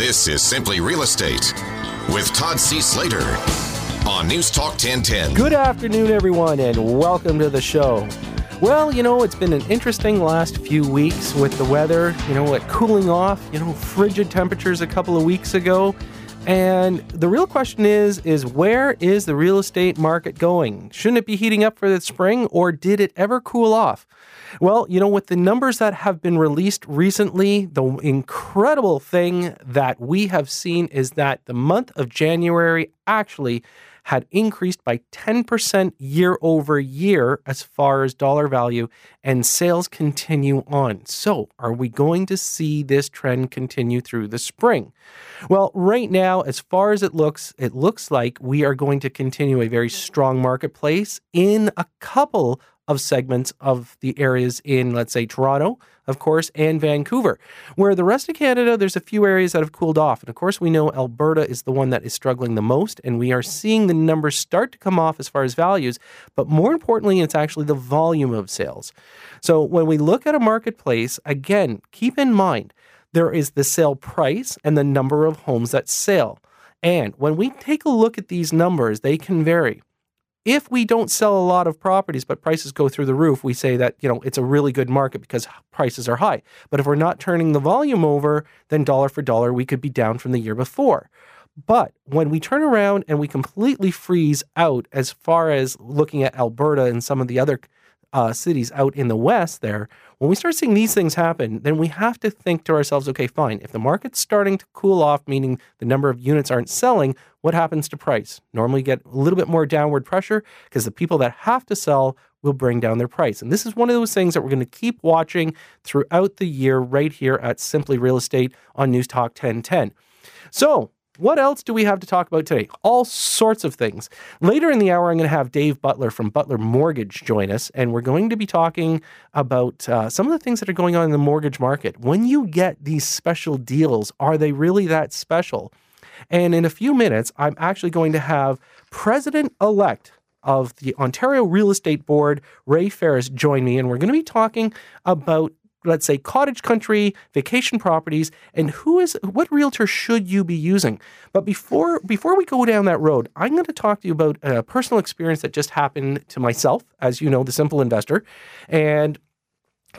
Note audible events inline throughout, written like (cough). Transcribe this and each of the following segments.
This is Simply Real Estate with Todd C. Slater on News Talk 1010. Good afternoon, everyone, and welcome to the show. Well, you know, it's been an interesting last few weeks with the weather, you know, it cooling off, you know, frigid temperatures a couple of weeks ago. And the real question is is where is the real estate market going? Shouldn't it be heating up for the spring or did it ever cool off? Well, you know, with the numbers that have been released recently, the incredible thing that we have seen is that the month of January actually had increased by 10% year over year as far as dollar value, and sales continue on. So, are we going to see this trend continue through the spring? Well, right now, as far as it looks, it looks like we are going to continue a very strong marketplace in a couple of segments of the areas in, let's say, Toronto, of course, and Vancouver. Where the rest of Canada, there's a few areas that have cooled off. And of course, we know Alberta is the one that is struggling the most, and we are seeing the numbers start to come off as far as values. But more importantly, it's actually the volume of sales. So when we look at a marketplace, again, keep in mind there is the sale price and the number of homes that sell. And when we take a look at these numbers, they can vary if we don't sell a lot of properties but prices go through the roof we say that you know it's a really good market because prices are high. But if we're not turning the volume over then dollar for dollar we could be down from the year before. But when we turn around and we completely freeze out as far as looking at Alberta and some of the other uh, cities out in the west there, when we start seeing these things happen, then we have to think to ourselves, okay, fine. If the market's starting to cool off, meaning the number of units aren't selling, what happens to price? Normally get a little bit more downward pressure because the people that have to sell will bring down their price. And this is one of those things that we're going to keep watching throughout the year right here at Simply Real Estate on News Talk 1010. So, what else do we have to talk about today? All sorts of things. Later in the hour, I'm going to have Dave Butler from Butler Mortgage join us, and we're going to be talking about uh, some of the things that are going on in the mortgage market. When you get these special deals, are they really that special? And in a few minutes, I'm actually going to have President elect of the Ontario Real Estate Board, Ray Ferris, join me, and we're going to be talking about let's say cottage country vacation properties and who is what realtor should you be using? But before before we go down that road i'm going to talk to you about a personal experience that just happened to myself as you know the simple investor and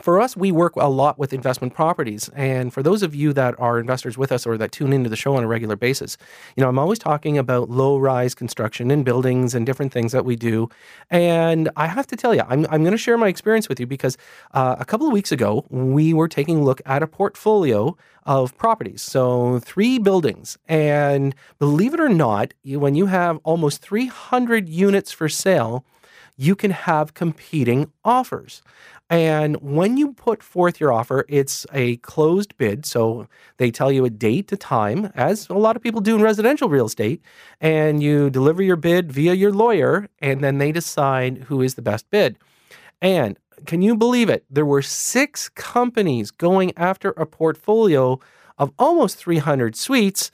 for us, we work a lot with investment properties. And for those of you that are investors with us or that tune into the show on a regular basis, you know, I'm always talking about low rise construction and buildings and different things that we do. And I have to tell you, I'm, I'm going to share my experience with you because uh, a couple of weeks ago, we were taking a look at a portfolio of properties. So, three buildings. And believe it or not, when you have almost 300 units for sale, you can have competing offers. And when you put forth your offer, it's a closed bid. So they tell you a date, a time, as a lot of people do in residential real estate. And you deliver your bid via your lawyer, and then they decide who is the best bid. And can you believe it? There were six companies going after a portfolio of almost 300 suites.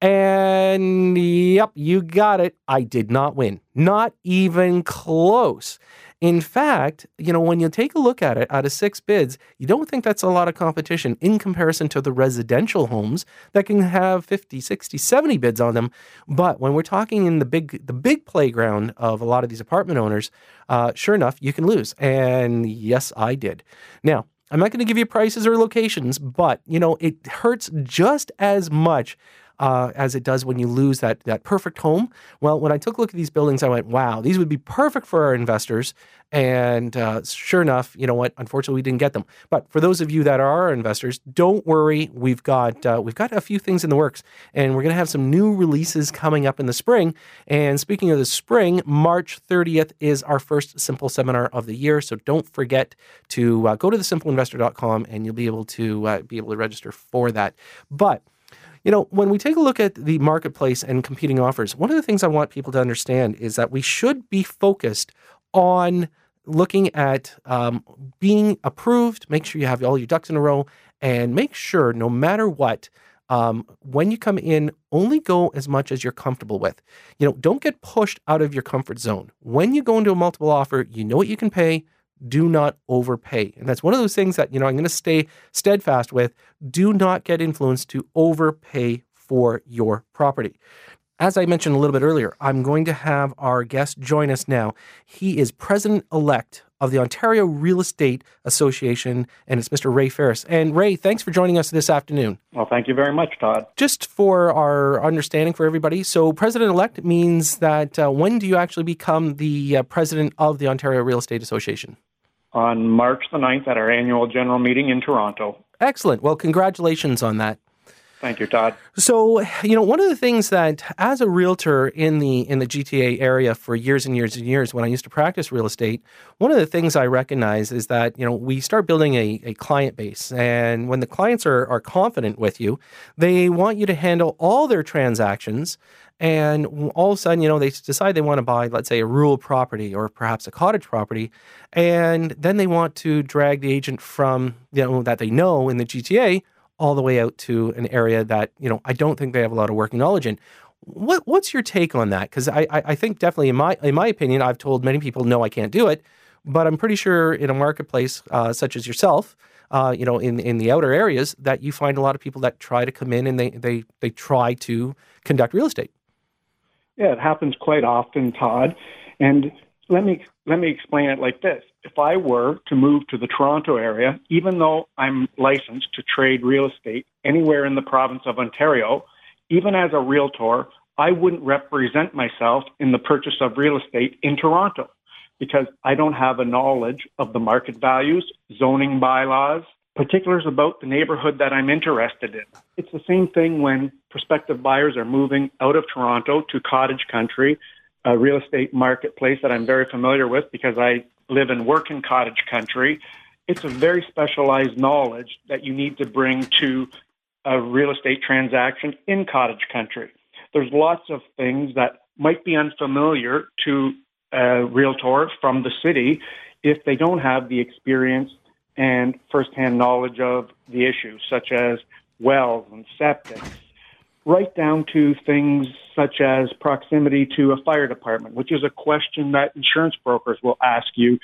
And yep, you got it. I did not win. Not even close. In fact, you know, when you take a look at it, out of six bids, you don't think that's a lot of competition in comparison to the residential homes that can have 50, 60, 70 bids on them. But when we're talking in the big, the big playground of a lot of these apartment owners, uh, sure enough, you can lose. And yes, I did. Now, I'm not going to give you prices or locations, but you know, it hurts just as much uh, as it does when you lose that that perfect home. Well, when I took a look at these buildings, I went, "Wow, these would be perfect for our investors." And uh, sure enough, you know what? Unfortunately, we didn't get them. But for those of you that are our investors, don't worry. We've got uh, we've got a few things in the works, and we're going to have some new releases coming up in the spring. And speaking of the spring, March 30th is our first Simple seminar of the year. So don't forget to uh, go to thesimpleinvestor.com, and you'll be able to uh, be able to register for that. But you know, when we take a look at the marketplace and competing offers, one of the things I want people to understand is that we should be focused on looking at um, being approved. Make sure you have all your ducks in a row, and make sure, no matter what, um, when you come in, only go as much as you're comfortable with. You know, don't get pushed out of your comfort zone. When you go into a multiple offer, you know what you can pay, do not overpay. And that's one of those things that, you know, I'm going to stay steadfast with. Do not get influenced to overpay for your property. As I mentioned a little bit earlier, I'm going to have our guest join us now. He is president elect of the Ontario Real Estate Association, and it's Mr. Ray Ferris. And Ray, thanks for joining us this afternoon. Well, thank you very much, Todd. Just for our understanding for everybody, so president elect means that uh, when do you actually become the uh, president of the Ontario Real Estate Association? On March the 9th at our annual general meeting in Toronto. Excellent. Well, congratulations on that. Thank you, Todd. So, you know, one of the things that as a realtor in the in the GTA area for years and years and years when I used to practice real estate, one of the things I recognize is that, you know, we start building a, a client base. And when the clients are, are confident with you, they want you to handle all their transactions. And all of a sudden, you know, they decide they want to buy, let's say, a rural property or perhaps a cottage property. And then they want to drag the agent from, you know, that they know in the GTA all the way out to an area that you know I don't think they have a lot of working knowledge in. What what's your take on that? Because I, I, think definitely in my in my opinion, I've told many people no, I can't do it, but I'm pretty sure in a marketplace uh, such as yourself, uh, you know, in in the outer areas, that you find a lot of people that try to come in and they they they try to conduct real estate. Yeah, it happens quite often, Todd. And let me let me explain it like this. If I were to move to the Toronto area, even though I'm licensed to trade real estate anywhere in the province of Ontario, even as a realtor, I wouldn't represent myself in the purchase of real estate in Toronto because I don't have a knowledge of the market values, zoning bylaws, particulars about the neighborhood that I'm interested in. It's the same thing when prospective buyers are moving out of Toronto to cottage country a real estate marketplace that I'm very familiar with because I live and work in cottage country. It's a very specialized knowledge that you need to bring to a real estate transaction in cottage country. There's lots of things that might be unfamiliar to a realtor from the city if they don't have the experience and firsthand knowledge of the issues, such as wells and septic right down to things such as proximity to a fire department, which is a question that insurance brokers will ask you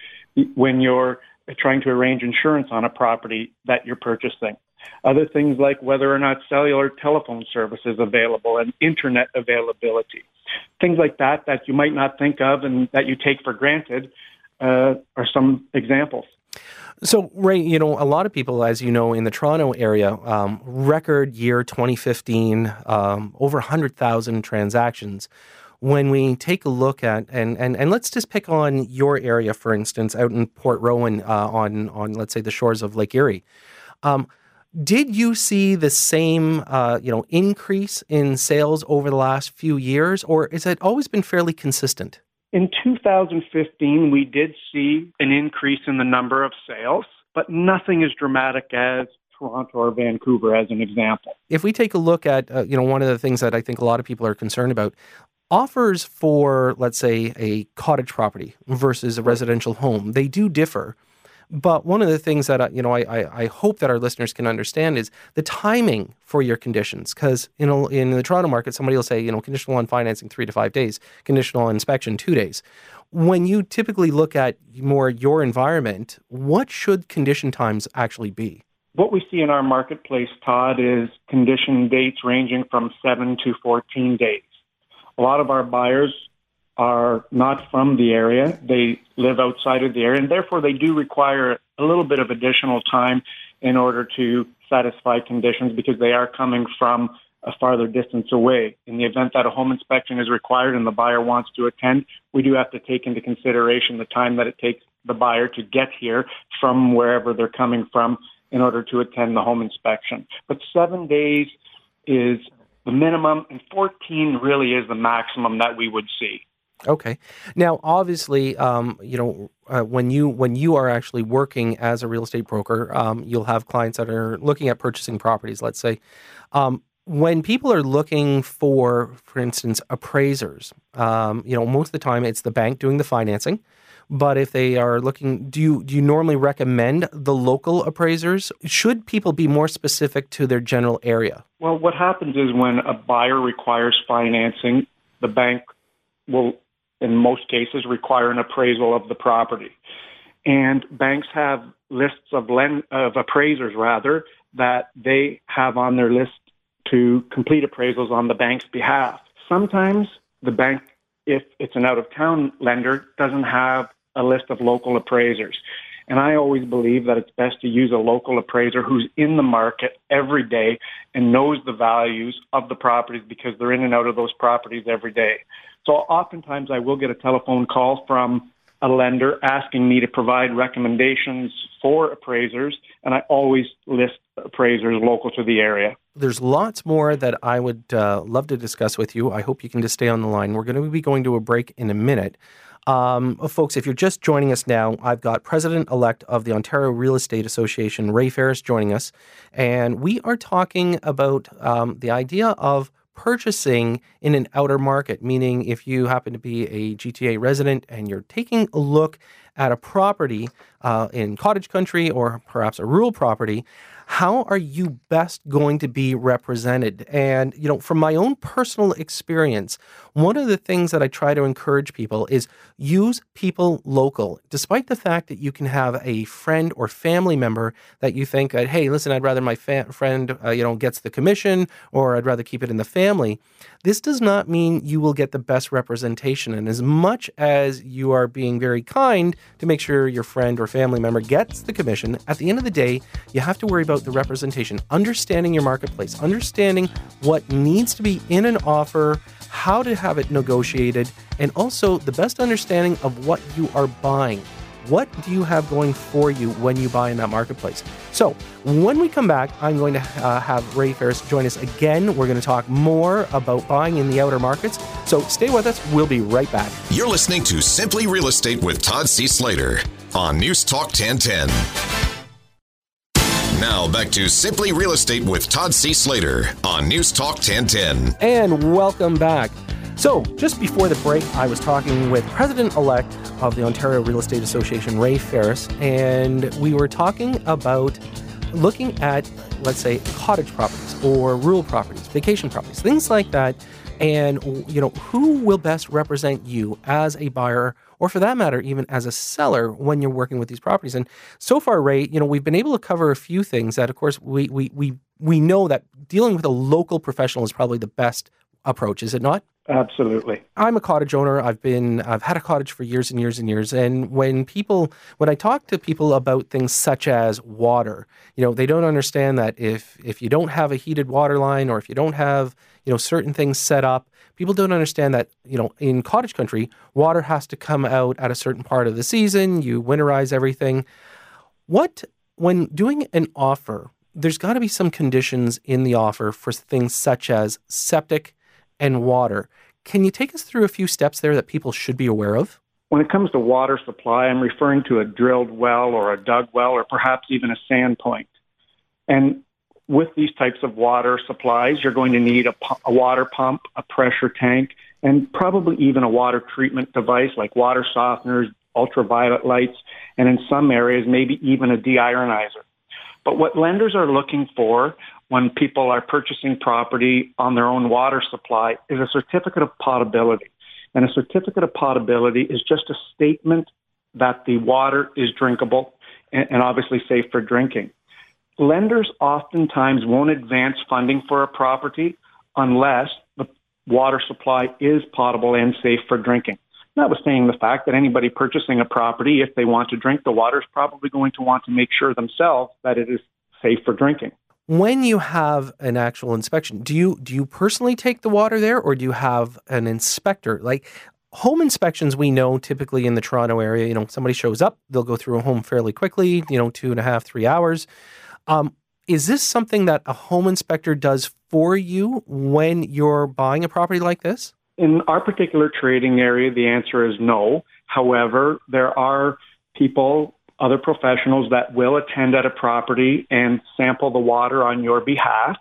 when you're trying to arrange insurance on a property that you're purchasing. Other things like whether or not cellular telephone service is available and internet availability. Things like that that you might not think of and that you take for granted uh, are some examples. So, Ray, you know, a lot of people, as you know, in the Toronto area, um, record year 2015, um, over 100,000 transactions. When we take a look at, and, and, and let's just pick on your area, for instance, out in Port Rowan uh, on, on, let's say, the shores of Lake Erie. Um, did you see the same, uh, you know, increase in sales over the last few years, or has it always been fairly consistent? In 2015, we did see an increase in the number of sales, but nothing as dramatic as Toronto or Vancouver, as an example. If we take a look at, uh, you know, one of the things that I think a lot of people are concerned about, offers for, let's say, a cottage property versus a residential home, they do differ. But one of the things that you know, I, I, hope that our listeners can understand is the timing for your conditions. Because you know, in the Toronto market, somebody will say, you know, conditional on financing three to five days, conditional on inspection two days. When you typically look at more your environment, what should condition times actually be? What we see in our marketplace, Todd, is condition dates ranging from seven to 14 days. A lot of our buyers are not from the area. They live outside of the area, and therefore they do require a little bit of additional time in order to satisfy conditions because they are coming from a farther distance away. In the event that a home inspection is required and the buyer wants to attend, we do have to take into consideration the time that it takes the buyer to get here from wherever they're coming from in order to attend the home inspection. But seven days is the minimum, and 14 really is the maximum that we would see. Okay. Now, obviously, um, you know, uh, when you when you are actually working as a real estate broker, um, you'll have clients that are looking at purchasing properties. Let's say, um, when people are looking for, for instance, appraisers, um, you know, most of the time it's the bank doing the financing. But if they are looking, do you do you normally recommend the local appraisers? Should people be more specific to their general area? Well, what happens is when a buyer requires financing, the bank will in most cases, require an appraisal of the property. And banks have lists of, lend, of appraisers, rather, that they have on their list to complete appraisals on the bank's behalf. Sometimes the bank, if it's an out of town lender, doesn't have a list of local appraisers. And I always believe that it's best to use a local appraiser who's in the market every day and knows the values of the properties because they're in and out of those properties every day. So oftentimes I will get a telephone call from a lender asking me to provide recommendations for appraisers, and I always list appraisers local to the area. There's lots more that I would uh, love to discuss with you. I hope you can just stay on the line. We're going to be going to a break in a minute. Um, folks, if you're just joining us now, I've got President elect of the Ontario Real Estate Association, Ray Ferris, joining us. And we are talking about um, the idea of purchasing in an outer market, meaning if you happen to be a GTA resident and you're taking a look at a property uh, in cottage country or perhaps a rural property, how are you best going to be represented? And, you know, from my own personal experience, one of the things that I try to encourage people is use people local. Despite the fact that you can have a friend or family member that you think, hey, listen, I'd rather my fa- friend, uh, you know, gets the commission or I'd rather keep it in the family. This does not mean you will get the best representation. And as much as you are being very kind to make sure your friend or family member gets the commission, at the end of the day, you have to worry about the representation, understanding your marketplace, understanding what needs to be in an offer, how to have it negotiated, and also the best understanding of what you are buying. What do you have going for you when you buy in that marketplace? So, when we come back, I'm going to uh, have Ray Ferris join us again. We're going to talk more about buying in the outer markets. So, stay with us. We'll be right back. You're listening to Simply Real Estate with Todd C. Slater on News Talk 1010. Now back to Simply Real Estate with Todd C. Slater on News Talk 1010. And welcome back. So, just before the break, I was talking with President elect of the Ontario Real Estate Association, Ray Ferris, and we were talking about looking at, let's say, cottage properties or rural properties, vacation properties, things like that. And, you know, who will best represent you as a buyer or for that matter, even as a seller when you're working with these properties. And so far, Ray, you know, we've been able to cover a few things that, of course, we we we we know that dealing with a local professional is probably the best approach, is it not? Absolutely. I'm a cottage owner. I've been I've had a cottage for years and years and years. And when people when I talk to people about things such as water, you know, they don't understand that if if you don't have a heated water line or if you don't have, you know, certain things set up, people don't understand that, you know, in cottage country, water has to come out at a certain part of the season. You winterize everything. What when doing an offer, there's got to be some conditions in the offer for things such as septic and water. Can you take us through a few steps there that people should be aware of? When it comes to water supply, I'm referring to a drilled well or a dug well or perhaps even a sand point. And with these types of water supplies, you're going to need a, a, water pump, a pressure tank, and probably even a water treatment device like water softeners, ultraviolet lights, and in some areas, maybe even a deionizer. But what lenders are looking for when people are purchasing property on their own water supply is a certificate of potability. And a certificate of potability is just a statement that the water is drinkable and, and obviously safe for drinking. Lenders oftentimes won't advance funding for a property unless the water supply is potable and safe for drinking. Notwithstanding the fact that anybody purchasing a property, if they want to drink the water, is probably going to want to make sure themselves that it is safe for drinking when you have an actual inspection, do you do you personally take the water there, or do you have an inspector? Like home inspections, we know typically in the Toronto area, you know, somebody shows up, they'll go through a home fairly quickly, you know, two and a half, three hours. Um, is this something that a home inspector does for you when you're buying a property like this? In our particular trading area, the answer is no. However, there are people other professionals that will attend at a property and sample the water on your behalf.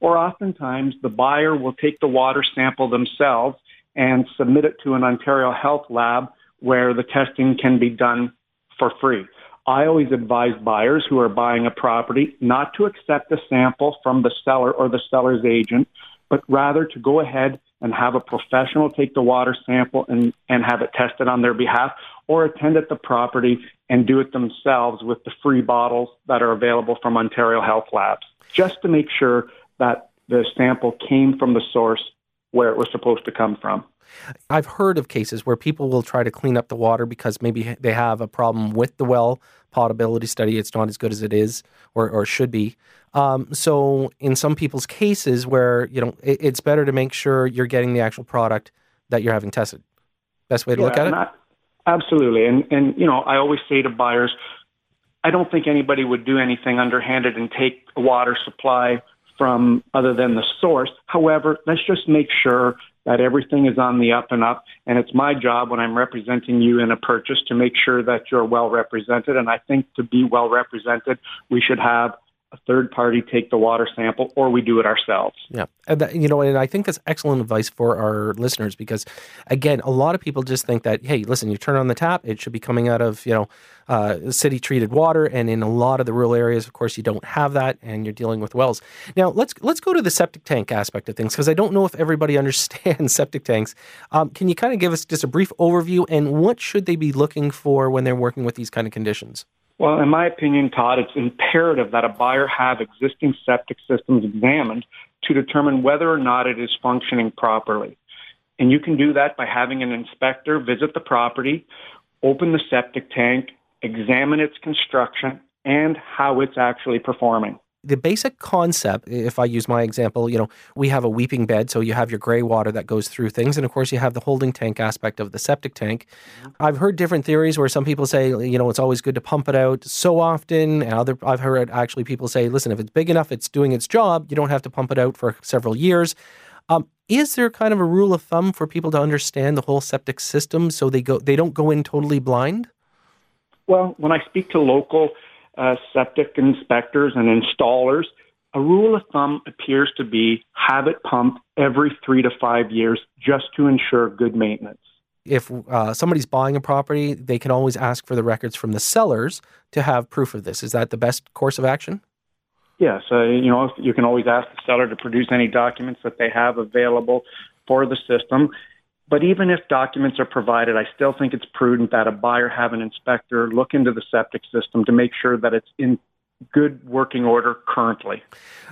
Or oftentimes the buyer will take the water sample themselves and submit it to an Ontario Health Lab where the testing can be done for free. I always advise buyers who are buying a property not to accept a sample from the seller or the seller's agent, but rather to go ahead and have a professional take the water sample and, and have it tested on their behalf, or attend at the property and do it themselves with the free bottles that are available from Ontario Health Labs, just to make sure that the sample came from the source where it was supposed to come from. I've heard of cases where people will try to clean up the water because maybe they have a problem with the well potability study. It's not as good as it is or, or should be. Um, so in some people's cases where, you know, it, it's better to make sure you're getting the actual product that you're having tested. Best way to yeah, look at it? Absolutely. And, and, you know, I always say to buyers, I don't think anybody would do anything underhanded and take water supply from other than the source. However, let's just make sure that everything is on the up and up. And it's my job when I'm representing you in a purchase to make sure that you're well represented. And I think to be well represented, we should have a third party take the water sample or we do it ourselves. Yeah. And that, you know, and I think that's excellent advice for our listeners because, again, a lot of people just think that, hey, listen, you turn on the tap, it should be coming out of, you know, uh, city treated water. And in a lot of the rural areas, of course, you don't have that and you're dealing with wells. Now, let's let's go to the septic tank aspect of things because I don't know if everybody (laughs) understands septic tanks. Um, can you kind of give us just a brief overview and what should they be looking for when they're working with these kind of conditions? Well, in my opinion, Todd, it's imperative that a buyer have existing septic systems examined to determine whether or not it is functioning properly. And you can do that by having an inspector visit the property, open the septic tank, examine its construction, and how it's actually performing the basic concept, if I use my example, you know, we have a weeping bed, so you have your gray water that goes through things, and of course you have the holding tank aspect of the septic tank. Mm-hmm. I've heard different theories where some people say, you know, it's always good to pump it out so often, and other I've heard actually people say, listen, if it's big enough, it's doing its job, you don't have to pump it out for several years. Um, is there kind of a rule of thumb for people to understand the whole septic system so they go they don't go in totally blind? Well, when I speak to local uh, septic inspectors and installers, a rule of thumb appears to be have it pumped every three to five years just to ensure good maintenance. If uh, somebody's buying a property, they can always ask for the records from the sellers to have proof of this. Is that the best course of action? Yes, uh, you know you can always ask the seller to produce any documents that they have available for the system. But even if documents are provided, I still think it's prudent that a buyer have an inspector look into the septic system to make sure that it's in good working order currently.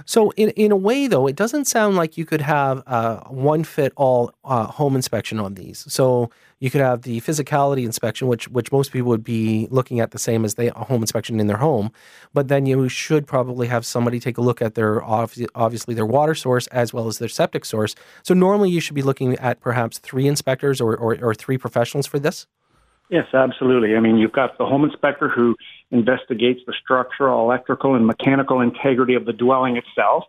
So, in, in a way, though, it doesn't sound like you could have a one fit all uh, home inspection on these. So, you could have the physicality inspection, which which most people would be looking at the same as a home inspection in their home, but then you should probably have somebody take a look at their obviously their water source as well as their septic source. So, normally you should be looking at perhaps three inspectors or, or, or three professionals for this. Yes, absolutely. I mean, you've got the home inspector who investigates the structural, electrical, and mechanical integrity of the dwelling itself.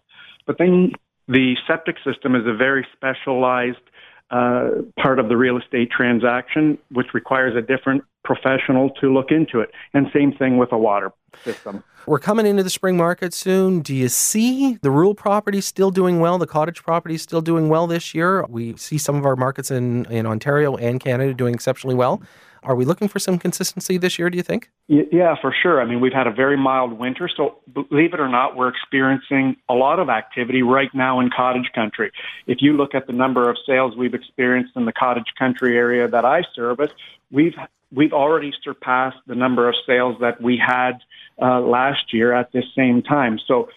But then the septic system is a very specialized uh, part of the real estate transaction, which requires a different professional to look into it. And same thing with a water system. We're coming into the spring market soon. Do you see the rural property still doing well? The cottage property still doing well this year? We see some of our markets in, in Ontario and Canada doing exceptionally well. Are we looking for some consistency this year, do you think? Yeah, for sure. I mean, we've had a very mild winter. So, believe it or not, we're experiencing a lot of activity right now in cottage country. If you look at the number of sales we've experienced in the cottage country area that I service, we've we've already surpassed the number of sales that we had uh, last year at this same time. So,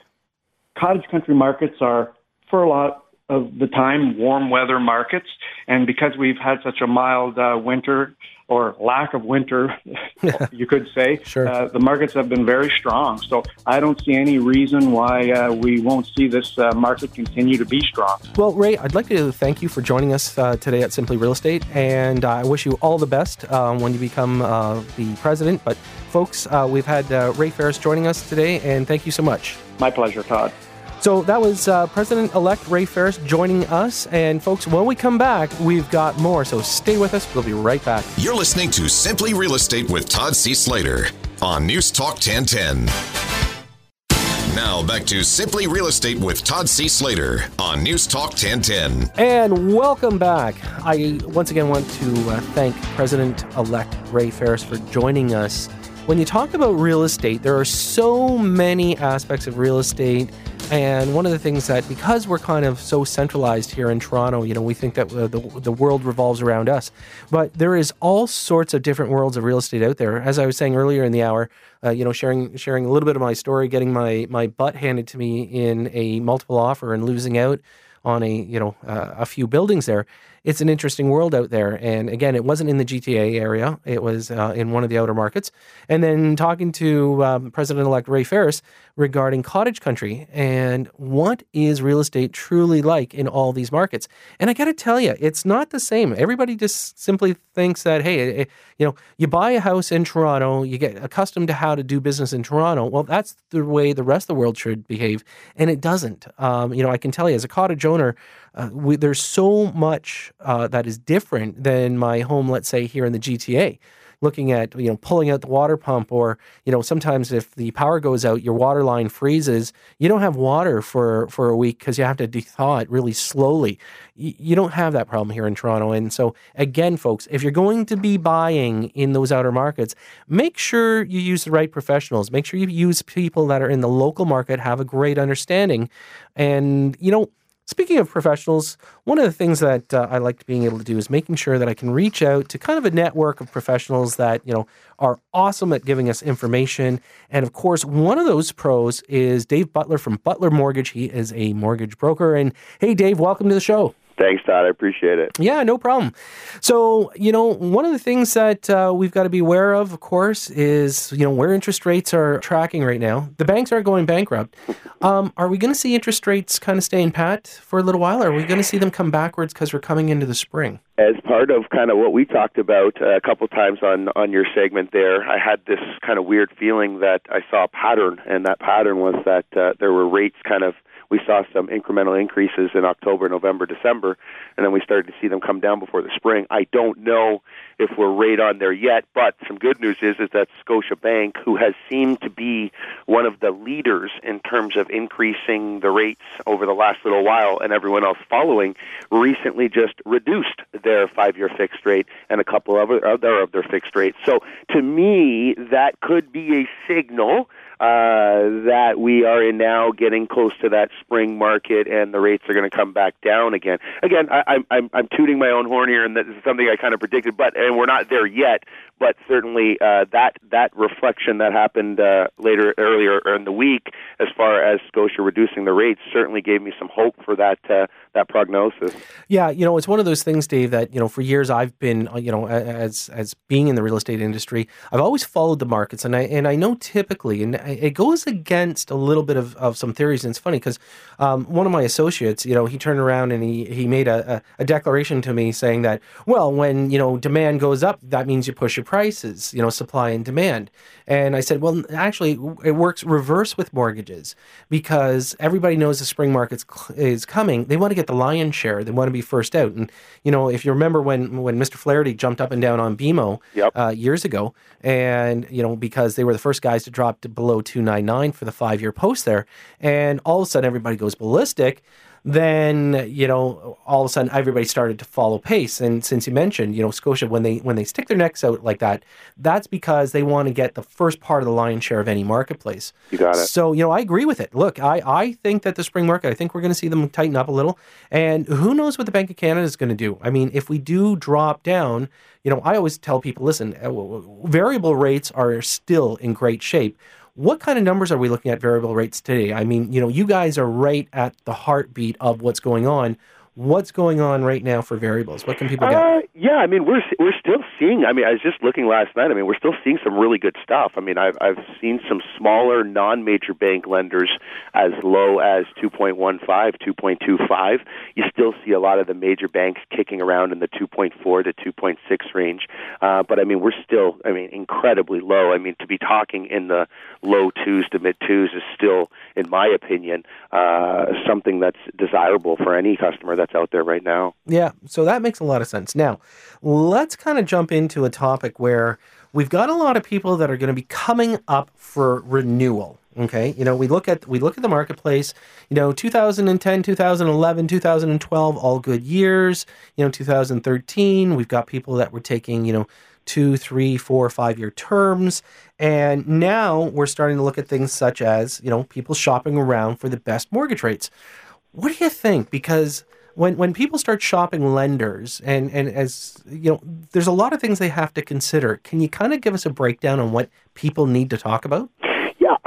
cottage country markets are, for a lot of the time, warm weather markets. And because we've had such a mild uh, winter, or lack of winter, (laughs) you could say, sure. uh, the markets have been very strong. So I don't see any reason why uh, we won't see this uh, market continue to be strong. Well, Ray, I'd like to thank you for joining us uh, today at Simply Real Estate, and I wish you all the best um, when you become uh, the president. But folks, uh, we've had Ray Ferris joining us today, and thank you so much. My pleasure, Todd. So that was uh, President elect Ray Ferris joining us. And folks, when we come back, we've got more. So stay with us. We'll be right back. You're listening to Simply Real Estate with Todd C. Slater on News Talk 1010. Now back to Simply Real Estate with Todd C. Slater on News Talk 1010. And welcome back. I once again want to uh, thank President elect Ray Ferris for joining us when you talk about real estate, there are so many aspects of real estate. And one of the things that, because we're kind of so centralized here in Toronto, you know, we think that uh, the, the world revolves around us. But there is all sorts of different worlds of real estate out there. As I was saying earlier in the hour, uh, you know, sharing sharing a little bit of my story, getting my my butt handed to me in a multiple offer and losing out on a you know uh, a few buildings there it's an interesting world out there. And again, it wasn't in the GTA area; it was uh, in one of the outer markets. And then talking to um, President-elect Ray Ferris regarding cottage country and what is real estate truly like in all these markets. And I got to tell you, it's not the same. Everybody just simply thinks that hey, it, eh, you know, you buy a house in Toronto, you get accustomed to how to do business in Toronto. Well, that's the way the rest of the world should behave, and it doesn't. Um, you know, I can tell you as a cottage owner uh, we, there's so much uh, that is different than my home, let's say here in the GTA. Looking at you know pulling out the water pump, or you know sometimes if the power goes out, your water line freezes. You don't have water for for a week because you have to thaw it really slowly. You don't have that problem here in Toronto, and so again, folks, if you're going to be buying in those outer markets, make sure you use the right professionals. Make sure you use people that are in the local market, have a great understanding, and you know Speaking of professionals, one of the things that uh, I like being able to do is making sure that I can reach out to kind of a network of professionals that, you know, are awesome at giving us information. And of course, one of those pros is Dave Butler from Butler Mortgage. He is a mortgage broker. And hey, Dave, welcome to the show. Thanks, Todd. I appreciate it. Yeah, no problem. So, you know, one of the things that uh, we've got to be aware of, of course, is, you know, where interest rates are tracking right now. The banks aren't going bankrupt. (laughs) Um, are we going to see interest rates kind of staying pat for a little while? Or are we going to see them come backwards because we're coming into the spring? As part of kind of what we talked about uh, a couple times on on your segment there, I had this kind of weird feeling that I saw a pattern, and that pattern was that uh, there were rates kind of we saw some incremental increases in October, November, December, and then we started to see them come down before the spring. I don't know if we're right on there yet, but some good news is is that Scotia Bank, who has seemed to be one of the leaders in terms of increasing the rates over the last little while, and everyone else following, recently just reduced their five-year fixed rate and a couple of other of their fixed rates. So to me, that could be a signal uh, that we are in now getting close to that spring market and the rates are going to come back down again. Again, I, I'm, I'm tooting my own horn here, and this is something I kind of predicted, but and we're not there yet. But certainly, uh, that that reflection that happened uh, later earlier in the week, as far as Scotia reducing the rates, certainly gave me some hope for that uh, that prognosis. Yeah, you know, it's one of those things, Dave, that you know, for years I've been, uh, you know, as as being in the real estate industry, I've always followed the markets, and I and I know typically, and it goes against a little bit of, of some theories. And it's funny because um, one of my associates, you know, he turned around and he he made a, a, a declaration to me saying that, well, when you know demand goes up, that means you push your prices, you know, supply and demand. And I said, well, actually, it works reverse with mortgages because everybody knows the spring market is coming. They want to get the lion's share. They want to be first out. And you know, if you remember when when Mr. Flaherty jumped up and down on BMO yep. uh, years ago, and you know because they were the first guys to drop to below two nine nine for the five year post there, and all of a sudden everybody goes ballistic then you know all of a sudden everybody started to follow pace. And since you mentioned you know scotia when they when they stick their necks out like that that's because they want to get the first part of the lion's share of any marketplace. You got it. So you know i agree with it. Look i i think that the spring market i think we're going to see them tighten up a little. And who knows what the bank of canada is going to do? I mean if we do drop down you know i always tell people listen uh, variable rates are still in great shape what kind of numbers are we looking at variable rates today? I mean, you know, you guys are right at the heartbeat of what's going on what's going on right now for variables? What can people get? Uh, yeah, I mean we're we're still seeing. I mean, I was just looking last night. I mean, we're still seeing some really good stuff. I mean, I've I've seen some smaller non-major bank lenders as low as 2.15, 2.25. You still see a lot of the major banks kicking around in the 2.4 to 2.6 range. Uh, but I mean, we're still, I mean, incredibly low. I mean, to be talking in the low twos to mid twos is still, in my opinion, uh, something that's desirable for any customer that that's out there right now. Yeah, so that makes a lot of sense. Now, let's kind of jump into a topic where we've got a lot of people that are going to be coming up for renewal. Okay, you know, we look at we look at the marketplace. You know, 2010, 2011, 2012, all good years. You know, 2013, we've got people that were taking you know two, three, four, five year terms. And now we're starting to look at things such as, you know, people shopping around for the best mortgage rates. What do you think? Because when when people start shopping lenders and and as you know there's a lot of things they have to consider. Can you kind of give us a breakdown on what people need to talk about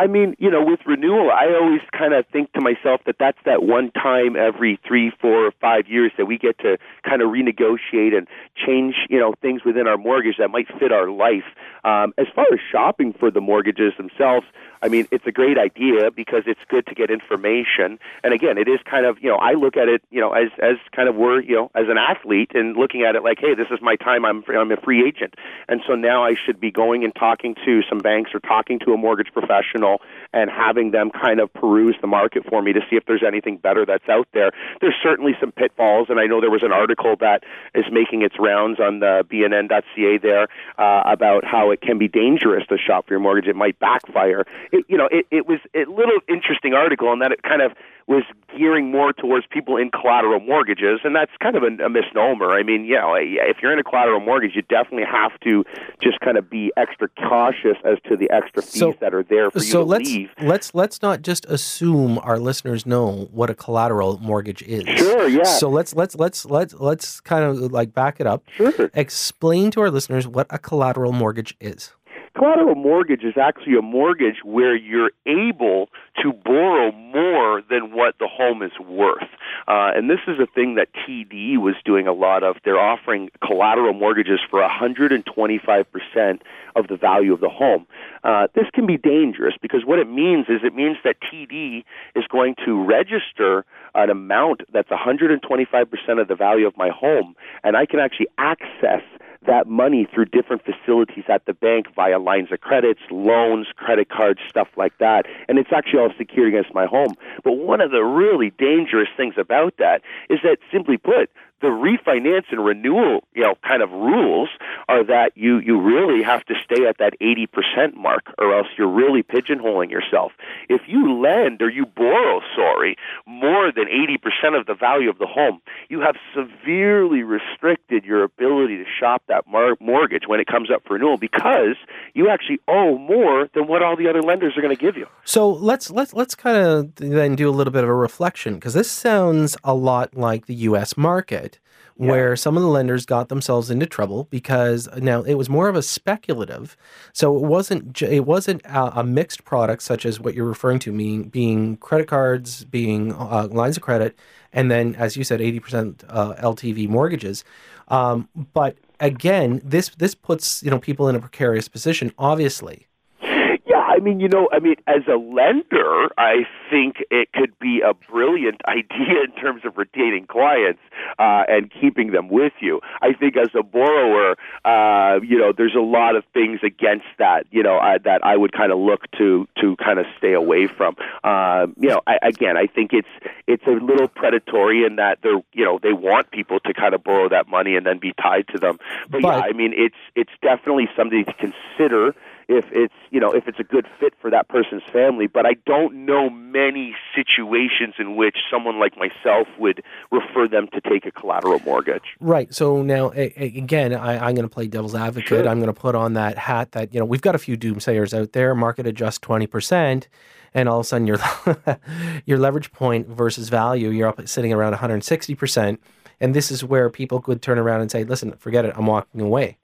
I mean, you know, with renewal, I always kind of think to myself that that's that one time every three, four, or five years that we get to kind of renegotiate and change, you know, things within our mortgage that might fit our life. Um, as far as shopping for the mortgages themselves, I mean, it's a great idea because it's good to get information. And again, it is kind of, you know, I look at it, you know, as as kind of we're, you know, as an athlete and looking at it like, hey, this is my time. I'm I'm a free agent, and so now I should be going and talking to some banks or talking to a mortgage professional and having them kind of peruse the market for me to see if there's anything better that's out there. There's certainly some pitfalls, and I know there was an article that is making its rounds on the BNN.ca there uh, about how it can be dangerous to shop for your mortgage. It might backfire it, you know, it, it was a little interesting article in that it kind of was gearing more towards people in collateral mortgages, and that's kind of a, a misnomer. I mean, yeah, if you're in a collateral mortgage, you definitely have to just kind of be extra cautious as to the extra fees so, that are there for you so to let's, leave. Let's let's not just assume our listeners know what a collateral mortgage is. Sure, yeah. So let's let's let's let's let's kind of like back it up. Sure. Explain to our listeners what a collateral mortgage is. Collateral mortgage is actually a mortgage where you're able to borrow more than what the home is worth. Uh, and this is a thing that TD was doing a lot of. They're offering collateral mortgages for 125% of the value of the home. Uh, this can be dangerous because what it means is it means that TD is going to register an amount that's 125% of the value of my home, and I can actually access that money through different facilities at the bank via lines of credits, loans, credit cards, stuff like that. And it's actually all secured against my home. But one of the really dangerous things about that is that, simply put, the refinance and renewal, you know, kind of rules are that you you really have to stay at that 80% mark or else you're really pigeonholing yourself. If you lend or you borrow, sorry, more than 80% of the value of the home, you have severely restricted your ability to shop that mar- mortgage when it comes up for renewal because you actually owe more than what all the other lenders are going to give you. So let's let's let's kind of then do a little bit of a reflection because this sounds a lot like the US market yeah. where some of the lenders got themselves into trouble because now it was more of a speculative. So it wasn't it wasn't a, a mixed product such as what you're referring to, meaning being credit cards, being uh, lines of credit, and then as you said, 80% uh, LTV mortgages. Um, but again, this this puts you know people in a precarious position, obviously. I mean, you know, I mean, as a lender, I think it could be a brilliant (laughs) idea in terms of retaining clients uh, and keeping them with you. I think as a borrower, uh, you know, there's a lot of things against that, you know, uh, that I would kind of look to to kind of stay away from. Uh, you know, I, again, I think it's it's a little predatory in that they're, you know, they want people to kind of borrow that money and then be tied to them. But, but yeah, I mean, it's it's definitely something to consider if it's you know if it's a good fit for that person's family but i don't know many situations in which someone like myself would refer them to take a collateral mortgage. Right. So now again I, am going to play devil's advocate. Sure. i'm going to put on that hat that you know we've got a few doomsayers out there. Market adjust 20% and all of a sudden your (laughs) your leverage point versus value you're up sitting around 160% and this is where people could turn around and say listen forget it. I'm walking away.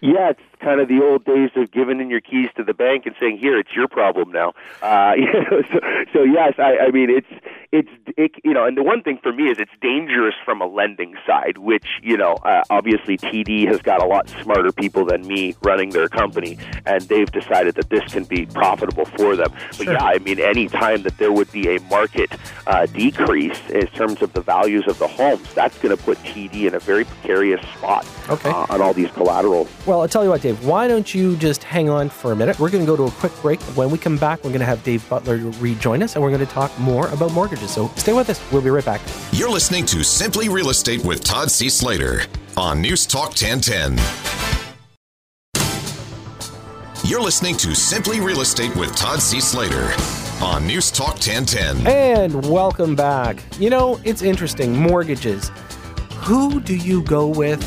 Yeah, it's kind of the old days of giving in your keys to the bank and saying, "Here, it's your problem now." Uh, (laughs) you know, so, so yes, I, I mean, it's it's it, you know, and the one thing for me is it's dangerous from a lending side, which you know, uh, obviously TD has got a lot smarter people than me running their company, and they've decided that this can be profitable for them. But sure. yeah, I mean, any time that there would be a market uh, decrease in terms of the values of the homes, that's going to put TD in a very precarious spot okay. uh, on all these collateral. Well, I'll tell you what, Dave, why don't you just hang on for a minute? We're going to go to a quick break. When we come back, we're going to have Dave Butler rejoin us and we're going to talk more about mortgages. So stay with us. We'll be right back. You're listening to Simply Real Estate with Todd C. Slater on News Talk 1010. You're listening to Simply Real Estate with Todd C. Slater on News Talk 1010. And welcome back. You know, it's interesting mortgages. Who do you go with?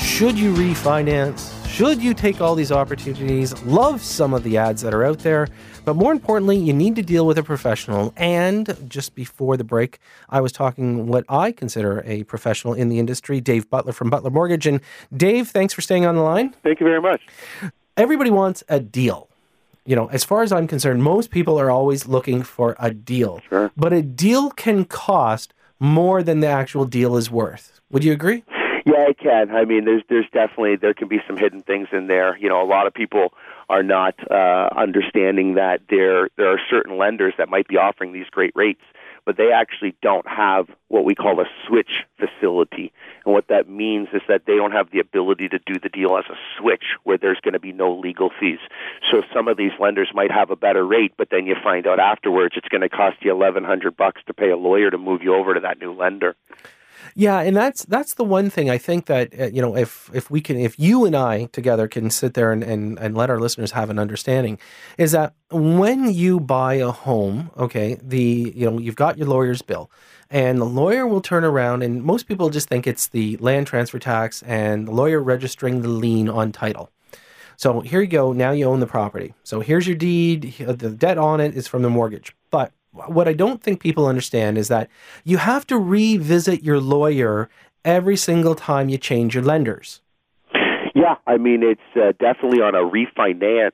Should you refinance? Should you take all these opportunities? Love some of the ads that are out there, but more importantly, you need to deal with a professional. And just before the break, I was talking what I consider a professional in the industry, Dave Butler from Butler Mortgage. And Dave, thanks for staying on the line. Thank you very much. Everybody wants a deal you know, as far as I'm concerned, most people are always looking for a deal. Sure. But a deal can cost more than the actual deal is worth. Would you agree? Yeah, I can. I mean, there's there's definitely there can be some hidden things in there. You know, a lot of people are not uh, understanding that there there are certain lenders that might be offering these great rates, but they actually don't have what we call a switch facility. And what that means is that they don't have the ability to do the deal as a switch where there's going to be no legal fees. So some of these lenders might have a better rate, but then you find out afterwards it's going to cost you 1100 bucks to pay a lawyer to move you over to that new lender. Yeah, and that's that's the one thing I think that uh, you know if if we can if you and I together can sit there and, and and let our listeners have an understanding is that when you buy a home, okay, the you know you've got your lawyer's bill, and the lawyer will turn around and most people just think it's the land transfer tax and the lawyer registering the lien on title. So here you go. Now you own the property. So here's your deed. The debt on it is from the mortgage, but what I don't think people understand is that you have to revisit your lawyer every single time you change your lenders. Yeah, I mean it's uh, definitely on a refinance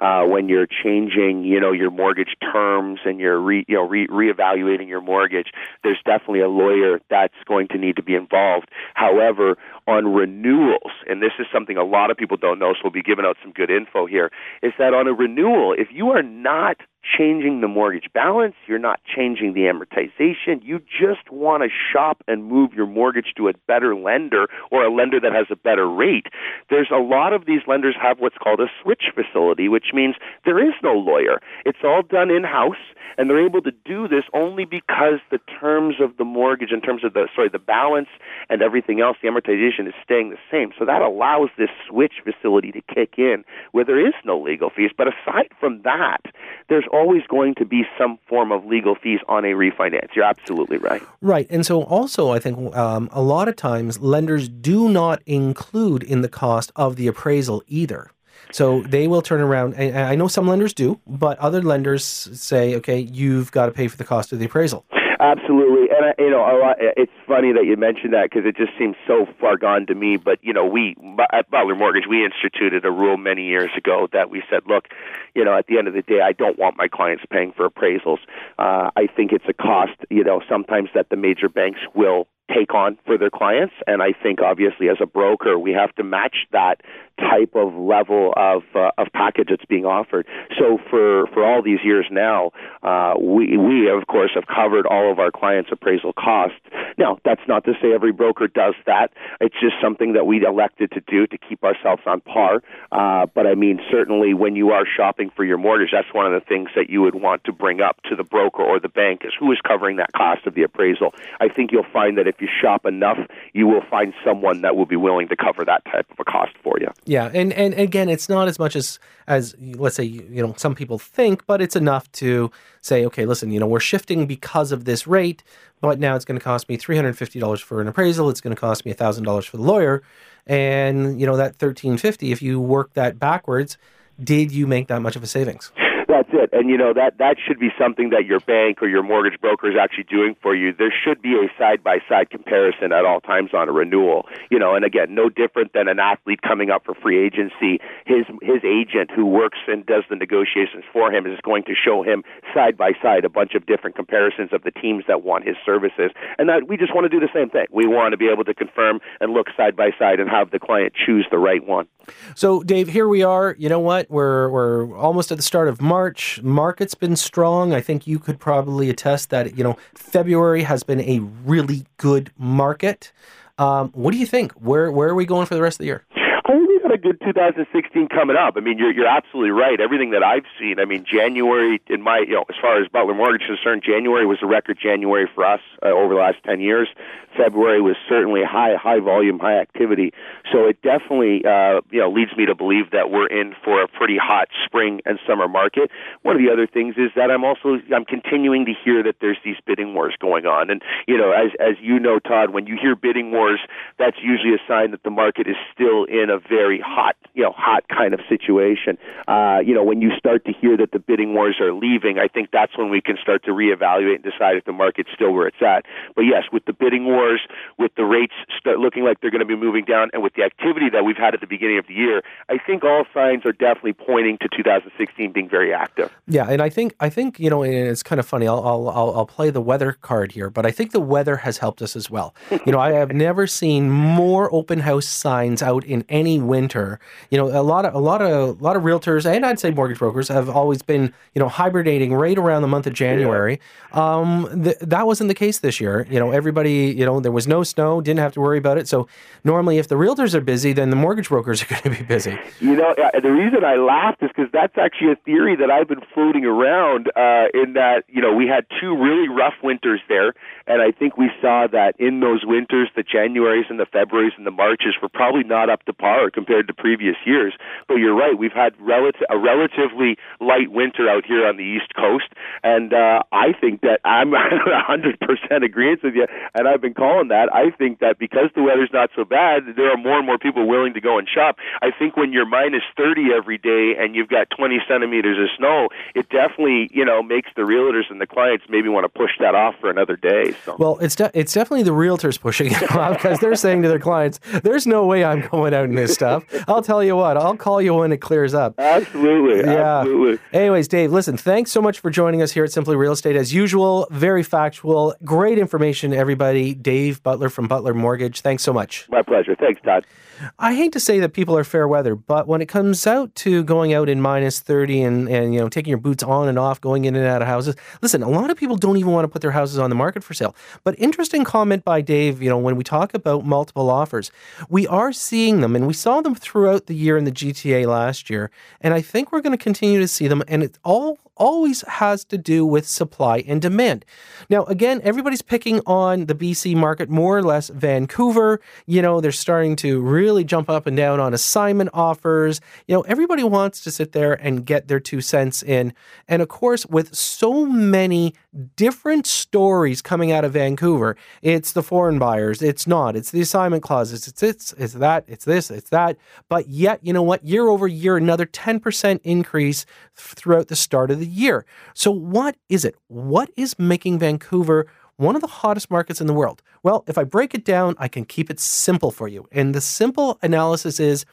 uh, when you're changing, you know, your mortgage terms and you're re, you know re, reevaluating your mortgage. There's definitely a lawyer that's going to need to be involved. However, on renewals, and this is something a lot of people don't know, so we'll be giving out some good info here. Is that on a renewal, if you are not changing the mortgage balance, you're not changing the amortization. You just want to shop and move your mortgage to a better lender or a lender that has a better rate. There's a lot of these lenders have what's called a switch facility, which means there is no lawyer. It's all done in house and they're able to do this only because the terms of the mortgage in terms of the sorry, the balance and everything else, the amortization is staying the same. So that allows this switch facility to kick in where there is no legal fees. But aside from that, there's always going to be some form of legal fees on a refinance. You're absolutely right. Right. And so also, I think um, a lot of times lenders do not include in the cost of the appraisal either. So they will turn around, I know some lenders do, but other lenders say, okay, you've got to pay for the cost of the appraisal. Absolutely, and I, you know, lot, it's funny that you mentioned that because it just seems so far gone to me. But you know, we at Butler Mortgage we instituted a rule many years ago that we said, look, you know, at the end of the day, I don't want my clients paying for appraisals. Uh, I think it's a cost, you know, sometimes that the major banks will take on for their clients. And I think obviously as a broker, we have to match that type of level of uh, of package that's being offered. So for for all these years now, uh, we we of course have covered all of our clients' appraisal costs. Now that's not to say every broker does that. It's just something that we elected to do to keep ourselves on par. Uh, but I mean, certainly when you are shopping for your mortgage, that's one of the things that you would want to bring up to the broker or the bank is who is covering that cost of the appraisal. I think you'll find that if you shop enough, you will find someone that will be willing to cover that type of a cost for you. Yeah, and and again, it's not as much as as let's say you know some people think, but it's enough to say, okay, listen, you know, we're shifting because of this rate, but now it's going to cost me three hundred fifty dollars for an appraisal. It's going to cost me thousand dollars for the lawyer, and you know that thirteen fifty. If you work that backwards, did you make that much of a savings? That's it. And you know that that should be something that your bank or your mortgage broker is actually doing for you. There should be a side by side comparison at all times on a renewal. You know, and again, no different than an athlete coming up for free agency. His his agent who works and does the negotiations for him is going to show him side by side a bunch of different comparisons of the teams that want his services. And that we just want to do the same thing. We want to be able to confirm and look side by side and have the client choose the right one. So, Dave, here we are. You know what? We're we're almost at the start of March. March, market's been strong. I think you could probably attest that you know February has been a really good market. Um, what do you think? Where where are we going for the rest of the year? A good 2016 coming up. I mean, you're you're absolutely right. Everything that I've seen, I mean, January in my you know as far as Butler Mortgage is concerned, January was a record January for us uh, over the last 10 years. February was certainly high high volume, high activity. So it definitely uh, you know leads me to believe that we're in for a pretty hot spring and summer market. One of the other things is that I'm also I'm continuing to hear that there's these bidding wars going on, and you know as as you know, Todd, when you hear bidding wars, that's usually a sign that the market is still in a a very hot, you know, hot kind of situation. Uh, you know, when you start to hear that the bidding wars are leaving, I think that's when we can start to reevaluate and decide if the market's still where it's at. But yes, with the bidding wars, with the rates start looking like they're going to be moving down, and with the activity that we've had at the beginning of the year, I think all signs are definitely pointing to 2016 being very active. Yeah, and I think I think you know it's kind of funny. I'll I'll I'll play the weather card here, but I think the weather has helped us as well. you know, I have never seen more open house signs out in any winter. You know, a lot of a lot of a lot of realtors and I'd say mortgage brokers have always been you know hibernating right around the month of January. Yeah. Um, th- that wasn't the case this year. You know, everybody you know there was no snow, didn't have to worry about it. So normally, if the realtors are busy, then the mortgage brokers are (laughs) going to be busy. You know, the reason I laughed is because that's actually a theory that I've been floating around. Uh, in that you know we had two really rough winters there, and I think we saw that in those winters, the Januarys and the Februarys and the Marches were probably not up to par compared to previous years. But you're right, we've had relative a relatively light winter out here on the East Coast, and uh, I think that I'm (laughs) 100% agreement with you, and I've been calling that. I think that because the weather's not so bad, there are more and more people willing to go and shop. I think when you're minus 30 every day and you've got 20 centimeters of snow, it definitely you know makes the realtors and the clients maybe want to push that off for another day. So. Well, it's de- it's definitely the realtors pushing it (laughs) off because they're saying to their clients, "There's no way I'm going out in this stuff." I'll tell you what, I'll call you when it clears up. Absolutely, yeah. absolutely. Anyways, Dave, listen, thanks so much for joining us here at Simply Real Estate. As usual, very factual, great information, everybody. Dave Butler from Butler Mortgage. Thanks so much. My pleasure. Thanks, Todd. I hate to say that people are fair weather, but when it comes out to going out in minus 30 and, and you know taking your boots on and off, going in and out of houses, listen, a lot of people don't even want to put their houses on the market for sale. But interesting comment by Dave, you know, when we talk about multiple offers, we are seeing them and we saw them throughout the year in the GTA last year, and I think we're going to continue to see them and it's all always has to do with supply and demand. Now, again, everybody's picking on the BC market, more or less Vancouver. You know, they're starting to really jump up and down on assignment offers. You know, everybody wants to sit there and get their two cents in. And of course, with so many different stories coming out of Vancouver, it's the foreign buyers, it's not, it's the assignment clauses, it's it's it's that, it's this, it's that. But yet, you know what? Year over year, another 10% increase throughout the start of the year. So, what is it? What is making Vancouver one of the hottest markets in the world? Well, if I break it down, I can keep it simple for you. And the simple analysis is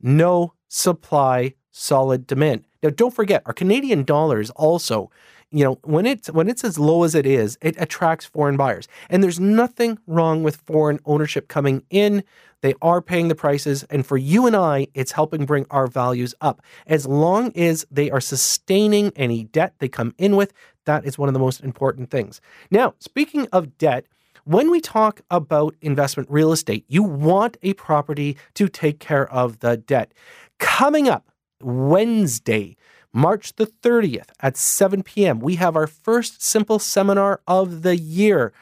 no supply, solid demand. Now, don't forget, our Canadian dollars also you know when it's when it's as low as it is it attracts foreign buyers and there's nothing wrong with foreign ownership coming in they are paying the prices. And for you and I, it's helping bring our values up. As long as they are sustaining any debt they come in with, that is one of the most important things. Now, speaking of debt, when we talk about investment real estate, you want a property to take care of the debt. Coming up Wednesday, March the 30th at 7 p.m., we have our first simple seminar of the year.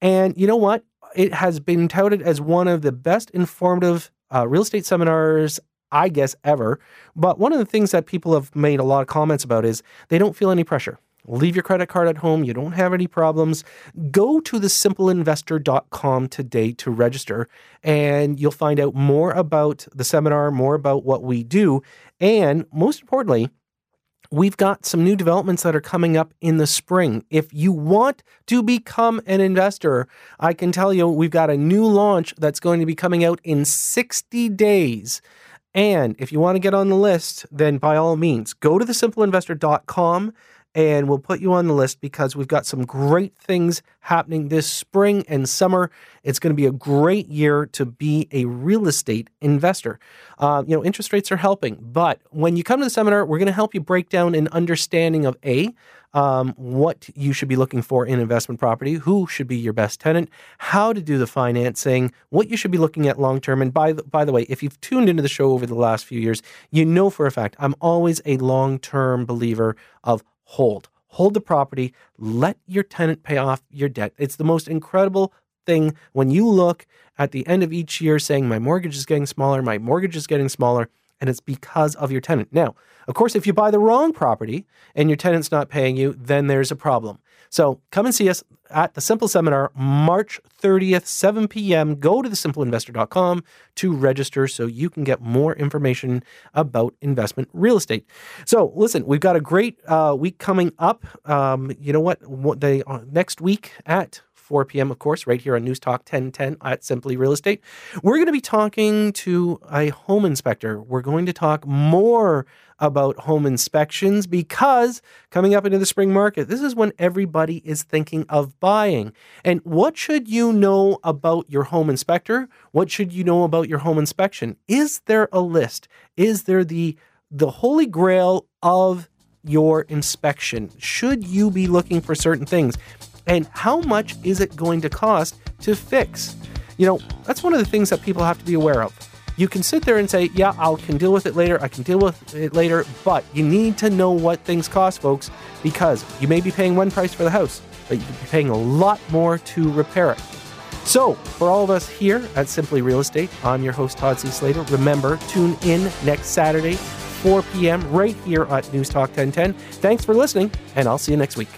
And you know what? it has been touted as one of the best informative uh, real estate seminars, I guess, ever. But one of the things that people have made a lot of comments about is they don't feel any pressure. Leave your credit card at home. You don't have any problems. Go to thesimpleinvestor.com today to register, and you'll find out more about the seminar, more about what we do, and most importantly, we've got some new developments that are coming up in the spring. If you want to become an investor, I can tell you we've got a new launch that's going to be coming out in 60 days. And if you want to get on the list, then by all means, go to thesimpleinvestor.com and we'll put you on the list because we've got some great things happening this spring and summer. It's going to be a great year to be a real estate investor. Uh, you know, interest rates are helping, but when you come to the seminar, we're going to help you break down an understanding of a um, what you should be looking for in investment property, who should be your best tenant, how to do the financing, what you should be looking at long term. And by the, by the way, if you've tuned into the show over the last few years, you know for a fact I'm always a long term believer of hold. Hold the property, let your tenant pay off your debt. It's the most incredible thing when you look at the end of each year saying, My mortgage is getting smaller, my mortgage is getting smaller, and it's because of your tenant. Now, of course, if you buy the wrong property and your tenant's not paying you, then there's a problem. So come and see us at the Simple Seminar, March 30th, 7 p.m. Go to thesimpleinvestor.com to register so you can get more information about investment real estate. So, listen, we've got a great uh, week coming up. Um, you know what? what they uh, next week at 4 p.m., of course, right here on News Talk 1010 at Simply Real Estate. We're going to be talking to a home inspector. We're going to talk more about home inspections because coming up into the spring market, this is when everybody is thinking of buying. And what should you know about your home inspector? What should you know about your home inspection? Is there a list? Is there the the holy grail of your inspection? Should you be looking for certain things? And how much is it going to cost to fix? You know, that's one of the things that people have to be aware of. You can sit there and say, yeah, I can deal with it later. I can deal with it later. But you need to know what things cost, folks, because you may be paying one price for the house, but you could be paying a lot more to repair it. So, for all of us here at Simply Real Estate, I'm your host, Todd C. Slater. Remember, tune in next Saturday, 4 p.m., right here at News Talk 1010. Thanks for listening, and I'll see you next week.